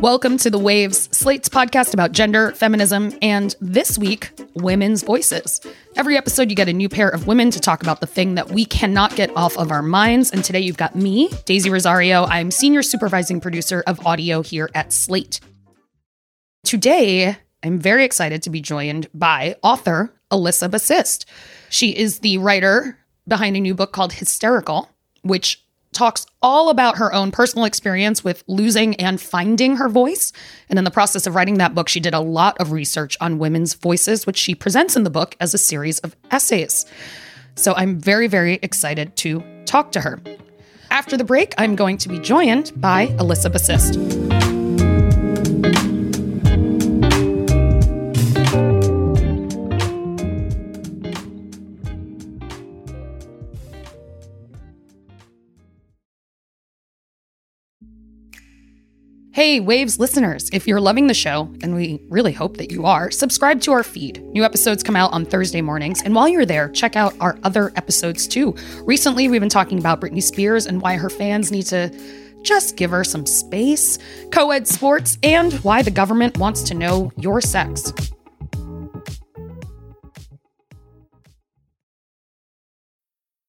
Welcome to The Waves, Slate's podcast about gender, feminism, and this week, women's voices. Every episode, you get a new pair of women to talk about the thing that we cannot get off of our minds. And today, you've got me, Daisy Rosario. I'm senior supervising producer of audio here at Slate. Today, I'm very excited to be joined by author Elissa Bassist. She is the writer behind a new book called Hysterical, which talks all about her own personal experience with losing and finding her voice. And in the process of writing that book, she did a lot of research on women's voices, which she presents in the book as a series of essays. So I'm very, very excited to talk to her. After the break, I'm going to be joined by Elissa Bassist. Hey, Waves listeners, if you're loving the show, and we really hope that you are, subscribe to our feed. New episodes come out on Thursday mornings, and while you're there, check out our other episodes too. Recently, we've been talking about Britney Spears and why her fans need to just give her some space, co ed sports, and why the government wants to know your sex.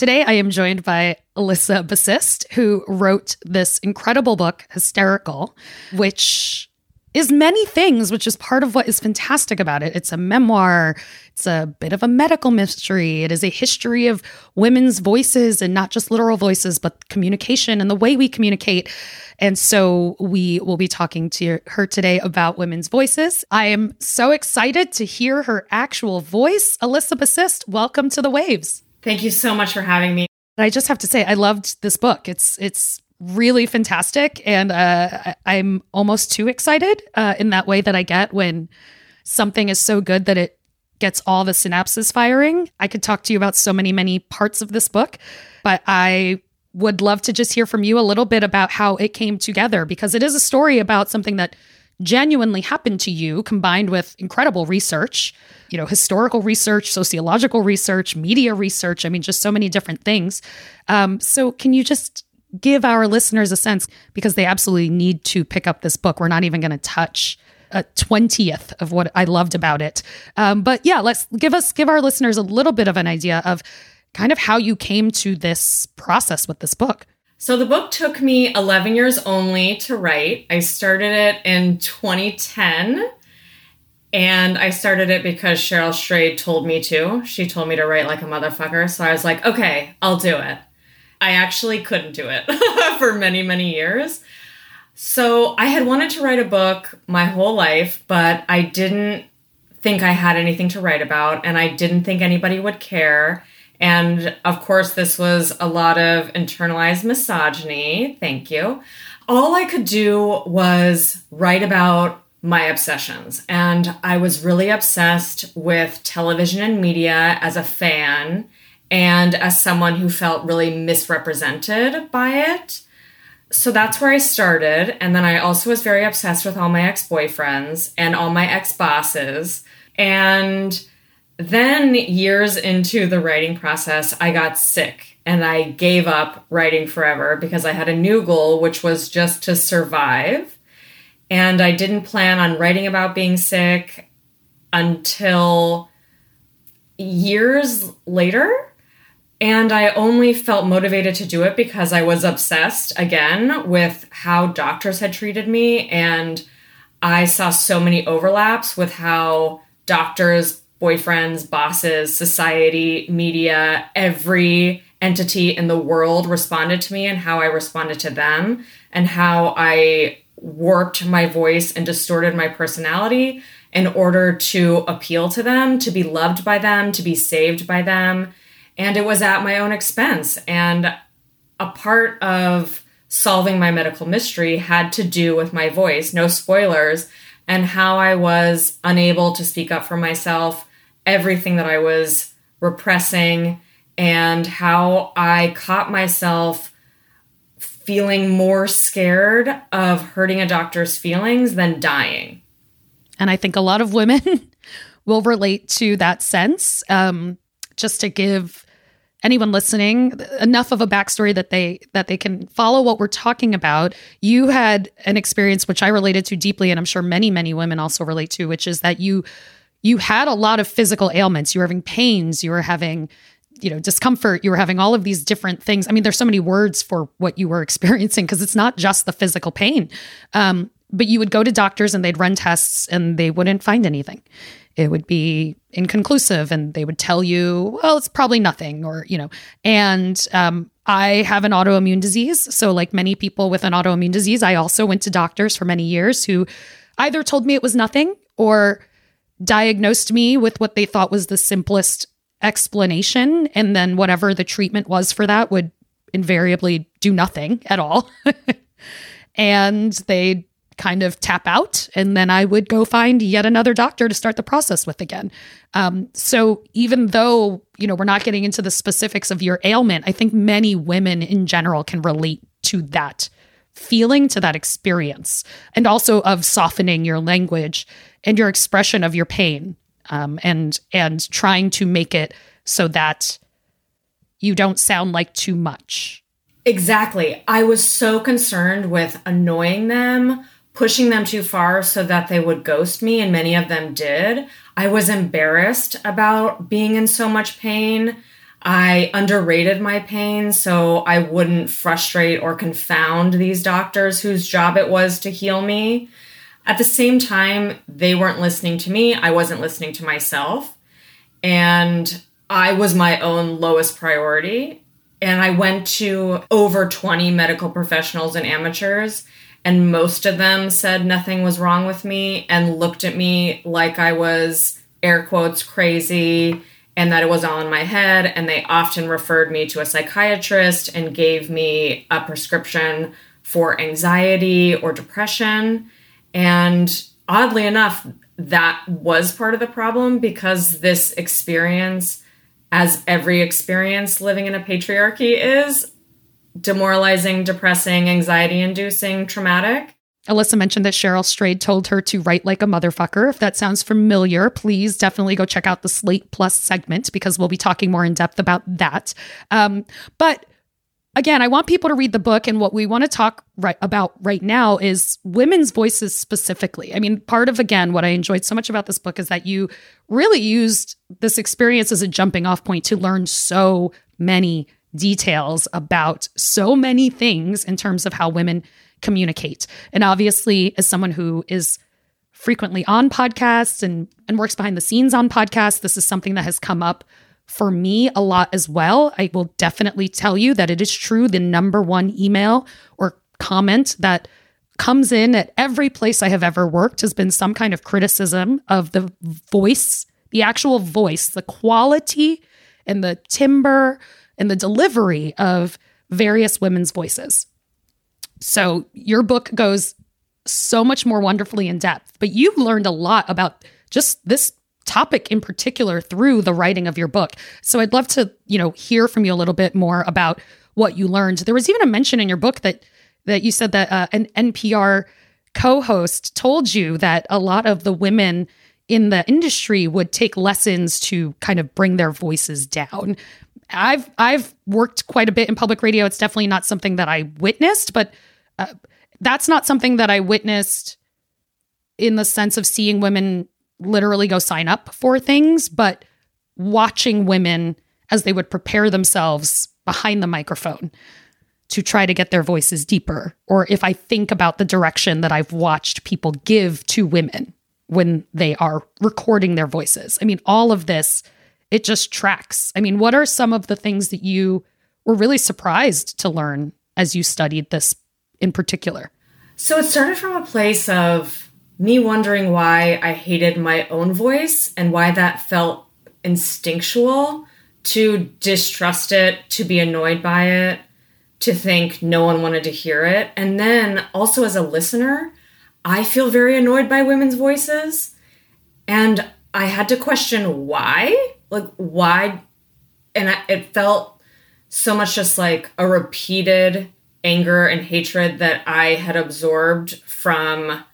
Today, I am joined by Elissa Bassist, who wrote this incredible book, Hysterical, which is many things, which is part of what is fantastic about it. It's a memoir, it's a bit of a medical mystery, it is a history of women's voices and not just literal voices, but communication and the way we communicate. And so we will be talking to her today about women's voices. I am so excited to hear her actual voice. Elissa Bassist, welcome to the Waves. Thank you so much for having me. I just have to say, I loved this book. It's it's really fantastic, and uh, I'm almost too excited uh, in that way that I get when something is so good that it gets all the synapses firing. I could talk to you about so many many parts of this book, but I would love to just hear from you a little bit about how it came together because it is a story about something that genuinely happened to you combined with incredible research you know historical research sociological research media research i mean just so many different things. Um, so can you just give our listeners a sense because they absolutely need to pick up this book. We're not even going to touch a 20th of what i loved about it. Um, but yeah let's give us give our listeners a little bit of an idea of kind of how you came to this process with this book so the book took me 11 years only to write. I started it in 2010. And I started it because Cheryl Strayed told me to. She told me to write like a motherfucker. So I was like, okay, I'll do it. I actually couldn't do it for many, many years. So I had wanted to write a book my whole life, but I didn't think I had anything to write about, and I didn't think anybody would care. And of course, this was a lot of internalized misogyny. Thank you. All I could do was write about my obsessions. And I was really obsessed with television and media as a fan and as someone who felt really misrepresented by it. So that's where I started. And then I also was very obsessed with all my ex boyfriends and all my ex bosses. And then, years into the writing process, I got sick and I gave up writing forever because I had a new goal, which was just to survive. And I didn't plan on writing about being sick until years later. And I only felt motivated to do it because I was obsessed again with how doctors had treated me. And I saw so many overlaps with how doctors boyfriends, bosses, society, media, every entity in the world responded to me and how I responded to them and how I warped my voice and distorted my personality in order to appeal to them, to be loved by them, to be saved by them. And it was at my own expense. And a part of solving my medical mystery had to do with my voice, no spoilers, and how I was unable to speak up for myself, everything that I was repressing, and how I caught myself feeling more scared of hurting a doctor's feelings than dying. And I think a lot of women will relate to that sense. Um, just to give anyone listening enough of a backstory that they that they can follow what we're talking about you had an experience which i related to deeply and i'm sure many many women also relate to which is that you you had a lot of physical ailments. You were having pains. You were having you know discomfort. You were having all of these different things. I mean there's so many words for what you were experiencing because it's not just the physical pain. Um, but you would go to doctors and they'd run tests and they wouldn't find anything. It would be inconclusive and they would tell you well it's probably nothing or you know. And um, i have an autoimmune disease. So like many people with an autoimmune disease i also went to doctors for many years who either told me it was nothing or diagnosed me with what they thought was the simplest explanation. And then whatever the treatment was for that would invariably do nothing at all. And they'd kind of tap out. And then I would go find yet another doctor to start the process with again. Um, so even though, you know, we're not getting into the specifics of your ailment, I think many women in general can relate to that feeling, to that experience, and also of softening your language and your expression of your pain um, and and trying to make it so that you don't sound like too much. Exactly. I was so concerned with annoying them pushing them too far so that they would ghost me, and many of them did. I was embarrassed about being in so much pain. I underrated my pain so I wouldn't frustrate or confound these doctors whose job it was to heal me. At the same time, they weren't listening to me. I wasn't listening to myself. And I was my own lowest priority. And I went to over 20 medical professionals and amateurs and most of them said nothing was wrong with me and looked at me like I was air quotes crazy and that it was all in my head and they often referred me to a psychiatrist and gave me a prescription for anxiety or depression and oddly enough that was part of the problem because this experience as every experience living in a patriarchy is demoralizing, depressing, anxiety inducing, traumatic. Elissa mentioned that Cheryl Strayed told her to write like a motherfucker. If that sounds familiar, please definitely go check out the Slate Plus segment because we'll be talking more in depth about that. Um, but again, I want people to read the book, and what we want to talk right about right now is women's voices specifically. I mean, part of again what I enjoyed so much about this book is that you really used this experience as a jumping off point to learn so many details about so many things in terms of how women communicate. And obviously, as someone who is frequently on podcasts and, and works behind the scenes on podcasts, this is something that has come up for me a lot as well. I will definitely tell you that it is true. The number one email or comment that comes in at every place I have ever worked has been some kind of criticism of the voice, the actual voice, the quality and the timbre and the delivery of various women's voices. So your book goes so much more wonderfully in depth, but you learned a lot about just this topic in particular through the writing of your book. So I'd love to, you know, hear from you a little bit more about what you learned. There was even a mention in your book that that you said that uh, an NPR co-host told you that a lot of the women in the industry would take lessons to kind of bring their voices down. I've I've worked quite a bit in public radio. It's definitely not something that I witnessed, but uh, that's not something that I witnessed in the sense of seeing women literally go sign up for things, but watching women as they would prepare themselves behind the microphone to try to get their voices deeper. Or if I think about the direction that I've watched people give to women when they are recording their voices. I mean, all of this it just tracks. I mean, what are some of the things that you were really surprised to learn as you studied this in particular? So it started from a place of me wondering why I hated my own voice and why that felt instinctual to distrust it, to be annoyed by it, to think no one wanted to hear it. And then also as a listener, I feel very annoyed by women's voices. And I had to question why. Like, why? And I, it felt so much just like a repeated anger and hatred that I had absorbed from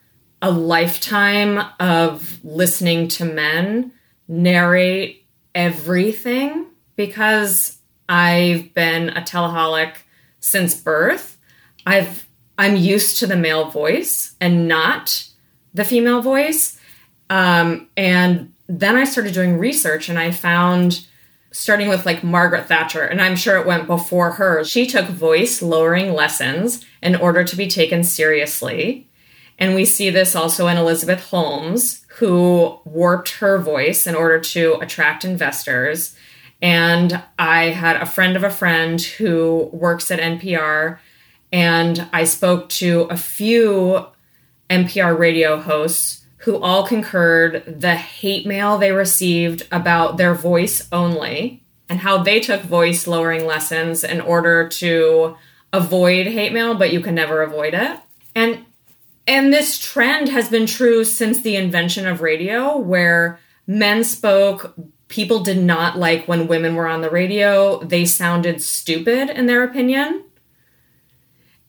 a lifetime of listening to men narrate everything because I've been a teleholic since birth. I've I'm used to the male voice and not the female voice. Um, and then I started doing research and I found starting with like Margaret Thatcher, and I'm sure it went before her. She took voice lowering lessons in order to be taken seriously. And we see this also in Elizabeth Holmes, who warped her voice in order to attract investors. And I had a friend of a friend who works at NPR, and I spoke to a few NPR radio hosts who all concurred the hate mail they received about their voice only and how they took voice lowering lessons in order to avoid hate mail, but you can never avoid it. And and this trend has been true since the invention of radio, where men spoke. People did not like when women were on the radio. They sounded stupid, in their opinion.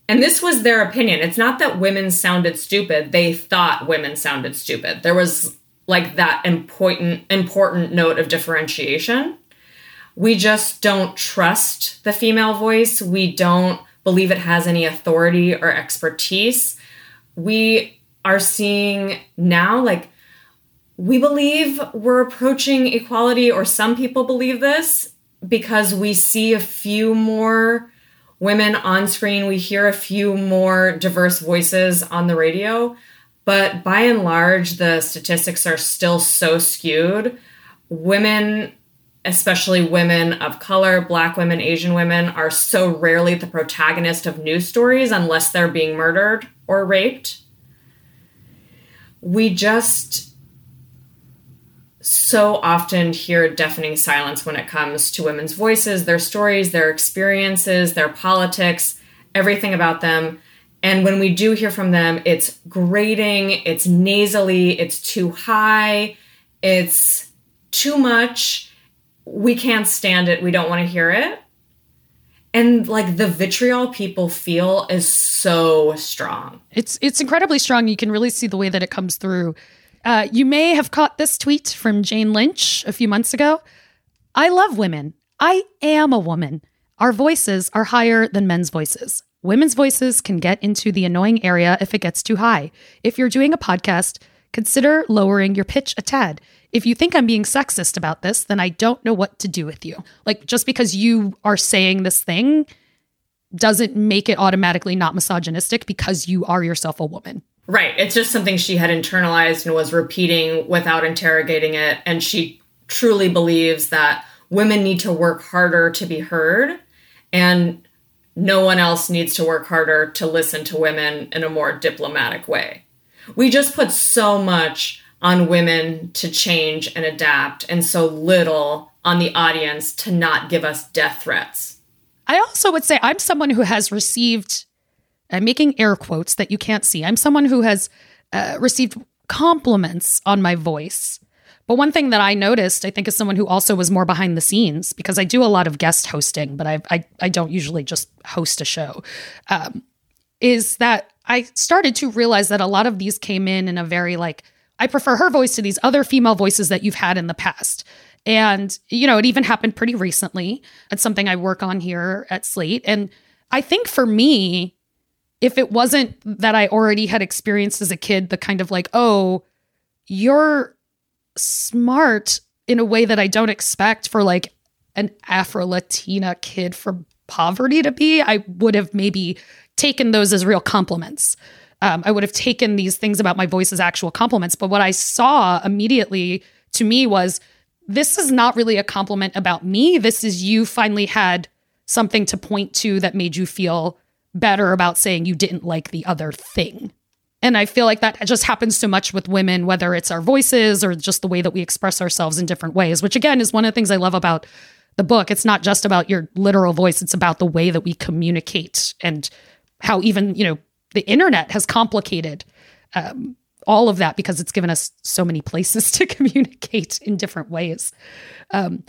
And this was their opinion. It's not that women sounded stupid. They thought women sounded stupid. There was like that important important note of differentiation. We just don't trust the female voice. We don't believe it has any authority or expertise we are seeing now like we believe we're approaching equality or some people believe this because we see a few more women on screen. We hear a few more diverse voices on the radio. But by and large the statistics are still so skewed. Women especially women of color, black women, Asian women, are so rarely the protagonist of news stories unless they're being murdered or raped. We just so often hear deafening silence when it comes to women's voices, their stories, their experiences, their politics, everything about them. And when we do hear from them, it's grating, it's nasally, it's too high, it's too much we can't stand it. We don't want to hear it. And like the vitriol people feel is so strong. It's it's incredibly strong. You can really see the way that it comes through. Uh, you may have caught this tweet from Jane Lynch a few months ago. I love women. I am a woman. Our voices are higher than men's voices. Women's voices can get into the annoying area if it gets too high. If you're doing a podcast, consider lowering your pitch a tad if you think I'm being sexist about this, then I don't know what to do with you. Like, just because you are saying this thing doesn't make it automatically not misogynistic because you are yourself a woman. Right. It's just something she had internalized and was repeating without interrogating it. And she truly believes that women need to work harder to be heard. And no one else needs to work harder to listen to women in a more diplomatic way. We just put so much on women to change and adapt, and so little on the audience to not give us death threats. I also would say I'm someone who has received, I'm making air quotes that you can't see. I'm someone who has uh, received compliments on my voice. But one thing that I noticed, I think, as someone who also was more behind the scenes, because I do a lot of guest hosting, but I I, I don't usually just host a show, um, is that I started to realize that a lot of these came in in a very like I prefer her voice to these other female voices that you've had in the past. And, you know, it even happened pretty recently. It's something I work on here at Slate. And I think for me, if it wasn't that I already had experienced as a kid the kind of like, oh, you're smart in a way that I don't expect for like an Afro Latina kid from poverty to be, I would have maybe taken those as real compliments um, I would have taken these things about my voice as actual compliments. But what I saw immediately to me was this is not really a compliment about me. This is you finally had something to point to that made you feel better about saying you didn't like the other thing. And I feel like that just happens so much with women, whether it's our voices or just the way that we express ourselves in different ways, which again is one of the things I love about the book, it's not just about your literal voice, it's about the way that we communicate and how even, you know, the internet has complicated um, all of that because it's given us so many places to communicate in different ways. Um,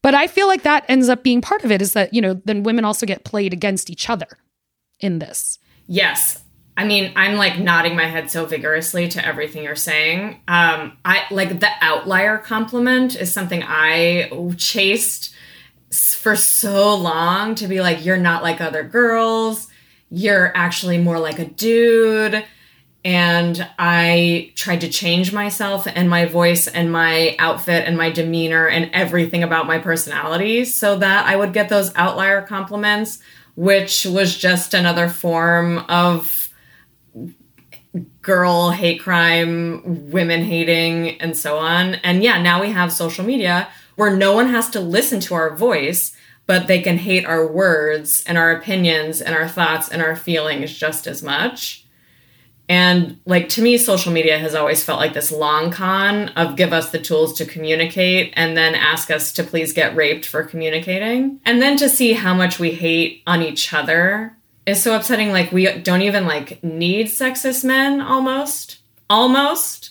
but I feel like that ends up being part of it is that, you know, then women also get played against each other in this. Yes. I mean, I'm like nodding my head so vigorously to everything you're saying. Um, I like the outlier compliment is something I chased for so long to be like, you're not like other girls. You're actually more like a dude. And I tried to change myself and my voice and my outfit and my demeanor and everything about my personality so that I would get those outlier compliments, which was just another form of girl hate crime, women hating, and so on. And yeah, now we have social media where no one has to listen to our voice, but they can hate our words and our opinions and our thoughts and our feelings just as much. And like to me, social media has always felt like this long con of give us the tools to communicate and then ask us to please get raped for communicating. And then to see how much we hate on each other is so upsetting. Like we don't even like need sexist men almost. Almost.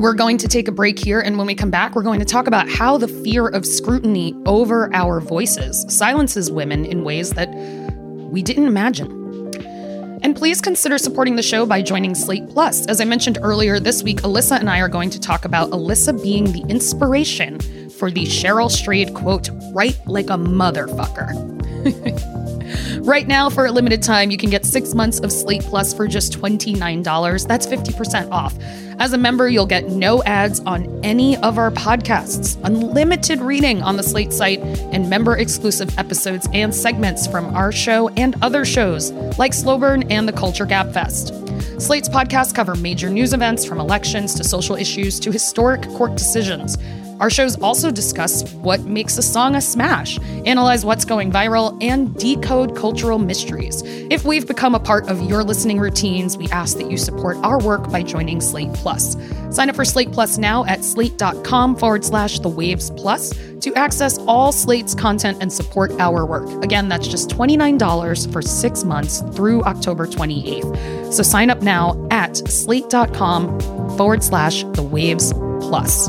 We're going to take a break here, and when we come back, we're going to talk about how the fear of scrutiny over our voices silences women in ways that we didn't imagine. And please consider supporting the show by joining Slate Plus. As I mentioned earlier, this week, Elissa and I are going to talk about Elissa being the inspiration for the Cheryl Strayed quote, "Write like a motherfucker. right now, for a limited time, you can get six months of Slate Plus for just $29. That's 50% off. As a member, you'll get no ads on any of our podcasts, unlimited reading on the Slate site, and member exclusive episodes and segments from our show and other shows like Slow Burn and the Culture Gab Fest. Slate's podcasts cover major news events from elections to social issues to historic court decisions. Our shows also discuss what makes a song a smash, analyze what's going viral, and decode cultural mysteries. If we've become a part of your listening routines, we ask that you support our work by joining Slate Plus. Sign up for Slate Plus now at slate.com forward slash the waves plus to access all Slate's content and support our work. Again, that's just $29 for six months through October 28th. So sign up now at slate.com forward slash the waves plus.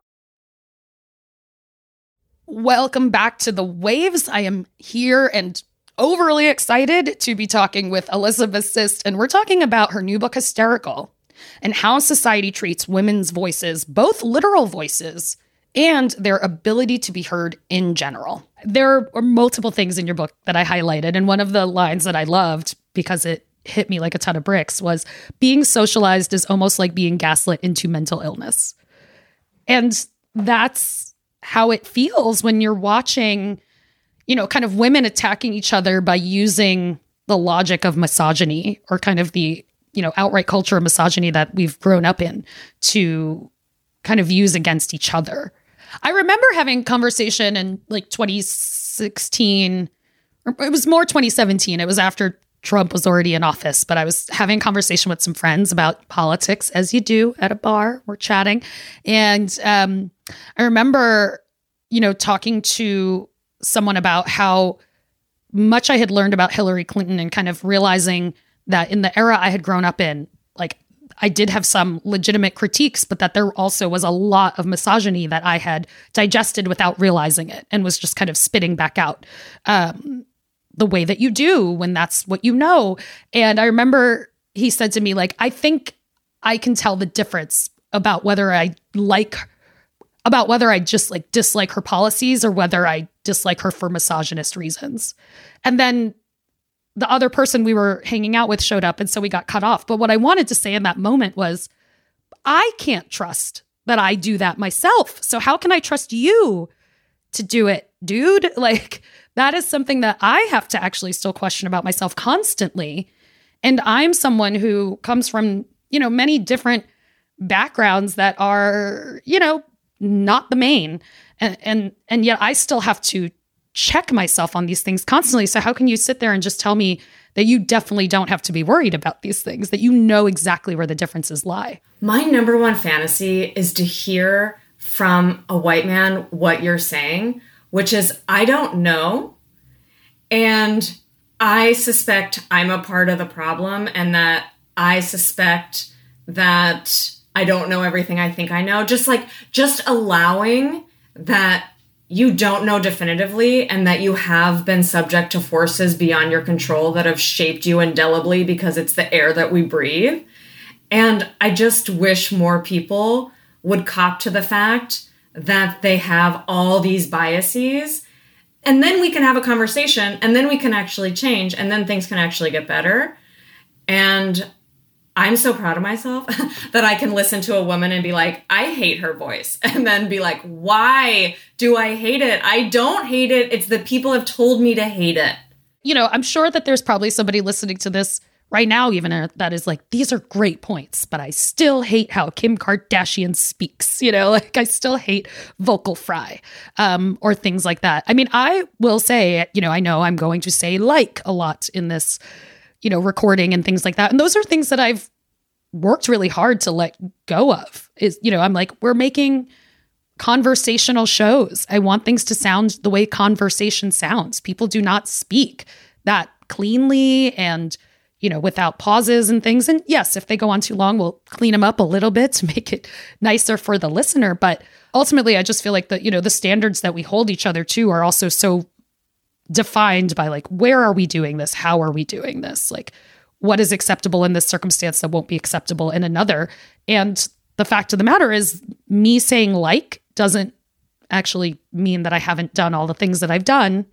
Welcome back to The Waves. I am here and overly excited to be talking with Elissa Bassist, and we're talking about her new book, Hysterical, and how society treats women's voices, both literal voices and their ability to be heard in general. There are multiple things in your book that I highlighted, and one of the lines that I loved because it hit me like a ton of bricks was being socialized is almost like being gaslit into mental illness. And that's how it feels when you're watching you know, kind of women attacking each other by using the logic of misogyny or kind of the, you know, outright culture of misogyny that we've grown up in to kind of use against each other. I remember having conversation in like 2016, or it was more 2017. It was after Trump was already in office, but I was having a conversation with some friends about politics, as you do at a bar. We're chatting. And um, I remember, you know, talking to someone about how much I had learned about Hillary Clinton and kind of realizing that in the era I had grown up in, like I did have some legitimate critiques, but that there also was a lot of misogyny that I had digested without realizing it and was just kind of spitting back out um, the way that you do when that's what you know. And I remember he said to me, like, I think I can tell the difference about whether I like about whether I just like dislike her policies or whether I dislike her for misogynist reasons. And then the other person we were hanging out with showed up and so we got cut off. But what I wanted to say in that moment was I can't trust that I do that myself. So how can I trust you to do it, dude? Like that is something that I have to actually still question about myself constantly. And I'm someone who comes from, you know, many different backgrounds that are, you know, not the main. And and and yet I still have to check myself on these things constantly. So how can you sit there and just tell me that you definitely don't have to be worried about these things, that you know exactly where the differences lie? My number one fantasy is to hear from a white man what you're saying, which is I don't know. And I suspect I'm a part of the problem and that I suspect that I don't know everything I think I know. Just like just allowing that you don't know definitively and that you have been subject to forces beyond your control that have shaped you indelibly because it's the air that we breathe. And I just wish more people would cop to the fact that they have all these biases. And then we can have a conversation and then we can actually change and then things can actually get better. And I'm so proud of myself that I can listen to a woman and be like, I hate her voice. And then be like, why do I hate it? I don't hate it. It's the people have told me to hate it. You know, I'm sure that there's probably somebody listening to this right now, even uh, that is like, these are great points, but I still hate how Kim Kardashian speaks. You know, like I still hate vocal fry um, or things like that. I mean, I will say, you know, I know I'm going to say like a lot in this you know, recording and things like that. And those are things that I've worked really hard to let go of. Is, you know, I'm like, we're making conversational shows. I want things to sound the way conversation sounds. People do not speak that cleanly and, you know, without pauses and things. And yes, if they go on too long, we'll clean them up a little bit to make it nicer for the listener. But ultimately, I just feel like the, you know, the standards that we hold each other to are also so defined by like where are we doing this? How are we doing this? Like what is acceptable in this circumstance that won't be acceptable in another? And the fact of the matter is me saying like doesn't actually mean that i haven't done all the things that i've done.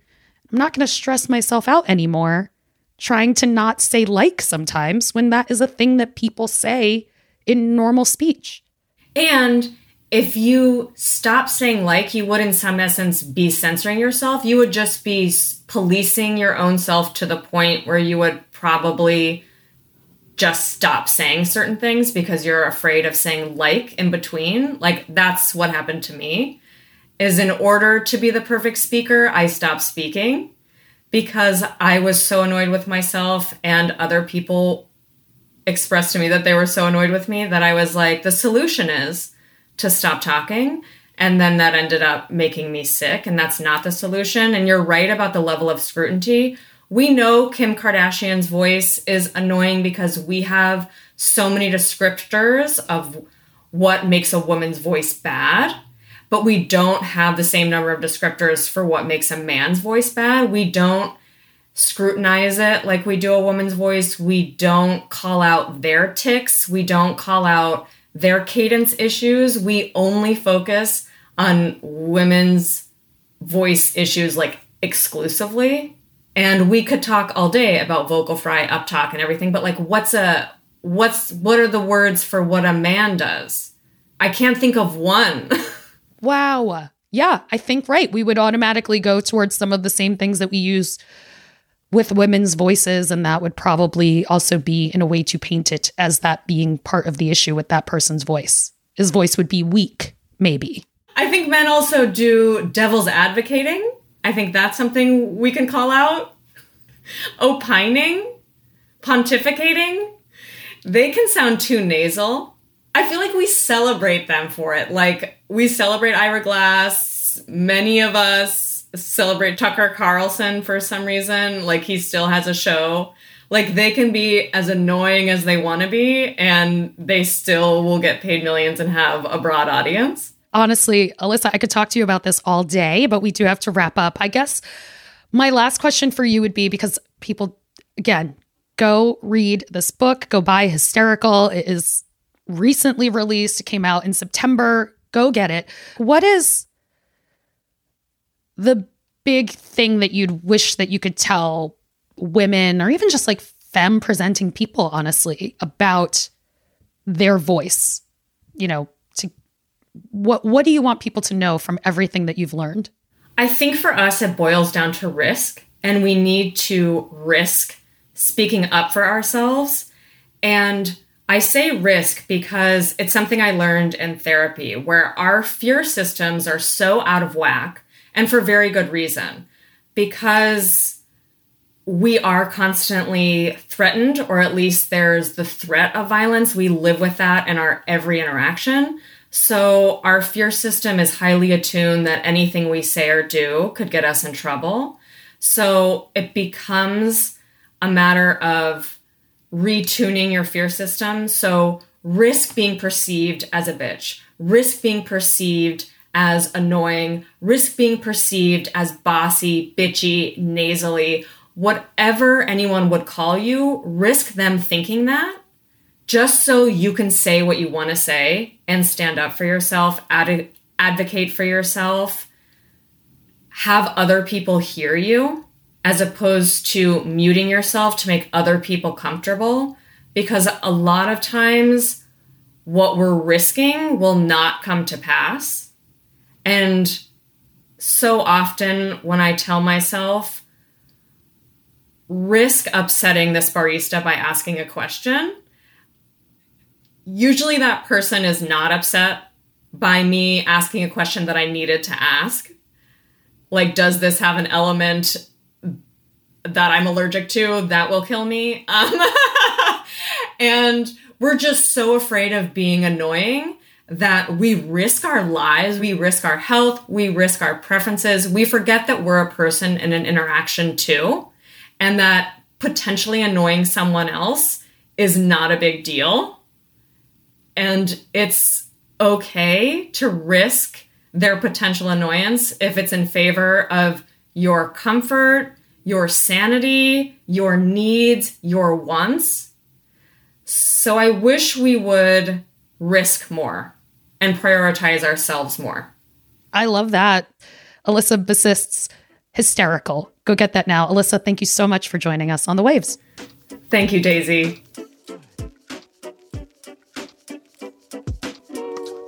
I'm not going to stress myself out anymore trying to not say like sometimes when that is a thing that people say in normal speech and if you stop saying like, you would in some essence be censoring yourself. You would just be policing your own self to the point where you would probably just stop saying certain things because you're afraid of saying like in between. Like that's what happened to me. Is in order to be the perfect speaker, I stopped speaking because I was so annoyed with myself and other people expressed to me that they were so annoyed with me that I was like the solution is to stop talking. And then that ended up making me sick. And that's not the solution. And you're right about the level of scrutiny. We know Kim Kardashian's voice is annoying because we have so many descriptors of what makes a woman's voice bad, but we don't have the same number of descriptors for what makes a man's voice bad. We don't scrutinize it like we do a woman's voice. We don't call out their ticks. We don't call out their cadence issues, we only focus on women's voice issues like exclusively. And we could talk all day about vocal fry, up talk, and everything, but like, what's a what's what are the words for what a man does? I can't think of one. wow. Yeah, I think right. We would automatically go towards some of the same things that we use with women's voices and that would probably also be in a way to paint it as that being part of the issue with that person's voice. His voice would be weak maybe. I think men also do devil's advocating. I think that's something we can call out. Opining pontificating. They can sound too nasal i feel like we celebrate them for it like we celebrate ira glass many of us celebrate Tucker Carlson for some reason. Like he still has a show. Like they can be as annoying as they want to be, and they still will get paid millions and have a broad audience. Honestly, Elissa, I could talk to you about this all day, but we do have to wrap up. I guess my last question for you would be because people, again, go read this book, go buy Hysterical. It is recently released, came out in September. Go get it. What is the big thing that you'd wish that you could tell women or even just like femme presenting people, honestly, about their voice? You know, to what what do you want people to know from everything that you've learned? I think for us, it boils down to risk, and we need to risk speaking up for ourselves. And I say risk because it's something I learned in therapy where our fear systems are so out of whack, and for very good reason. Because we are constantly threatened, or at least there's the threat of violence. We live with that in our every interaction. So our fear system is highly attuned that anything we say or do could get us in trouble. So it becomes a matter of retuning your fear system. So risk being perceived as a bitch, risk being perceived as annoying, risk being perceived as bossy, bitchy, nasally, whatever anyone would call you, risk them thinking that just so you can say what you want to say and stand up for yourself, ad- advocate for yourself, have other people hear you, as opposed to muting yourself to make other people comfortable. Because a lot of times, what we're risking will not come to pass. And so often, when I tell myself, risk upsetting this barista by asking a question, usually that person is not upset by me asking a question that I needed to ask. Like, does this have an element that I'm allergic to that will kill me? Um, and we're just so afraid of being annoying that we risk our lives, we risk our health, we risk our preferences. We forget that we're a person in an interaction too, and that potentially annoying someone else is not a big deal and it's okay to risk their potential annoyance if it's in favor of your comfort, your sanity, your needs, your wants. So I wish we would risk more and prioritize ourselves more. I love that. Elissa Bassist's hysterical. Go get that now. Elissa, thank you so much for joining us on the waves. Thank you, Daisy.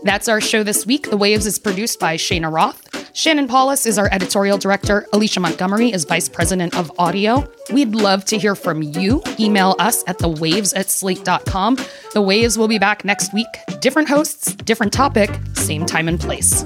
That's our show this week. The Waves is produced by Shayna Roth. Shannon Palus is our editorial director. Alicia Montgomery is vice president of audio. We'd love to hear from you. Email us at thewaves at slate.com. The Waves will be back next week. Different hosts, different topic, same time and place.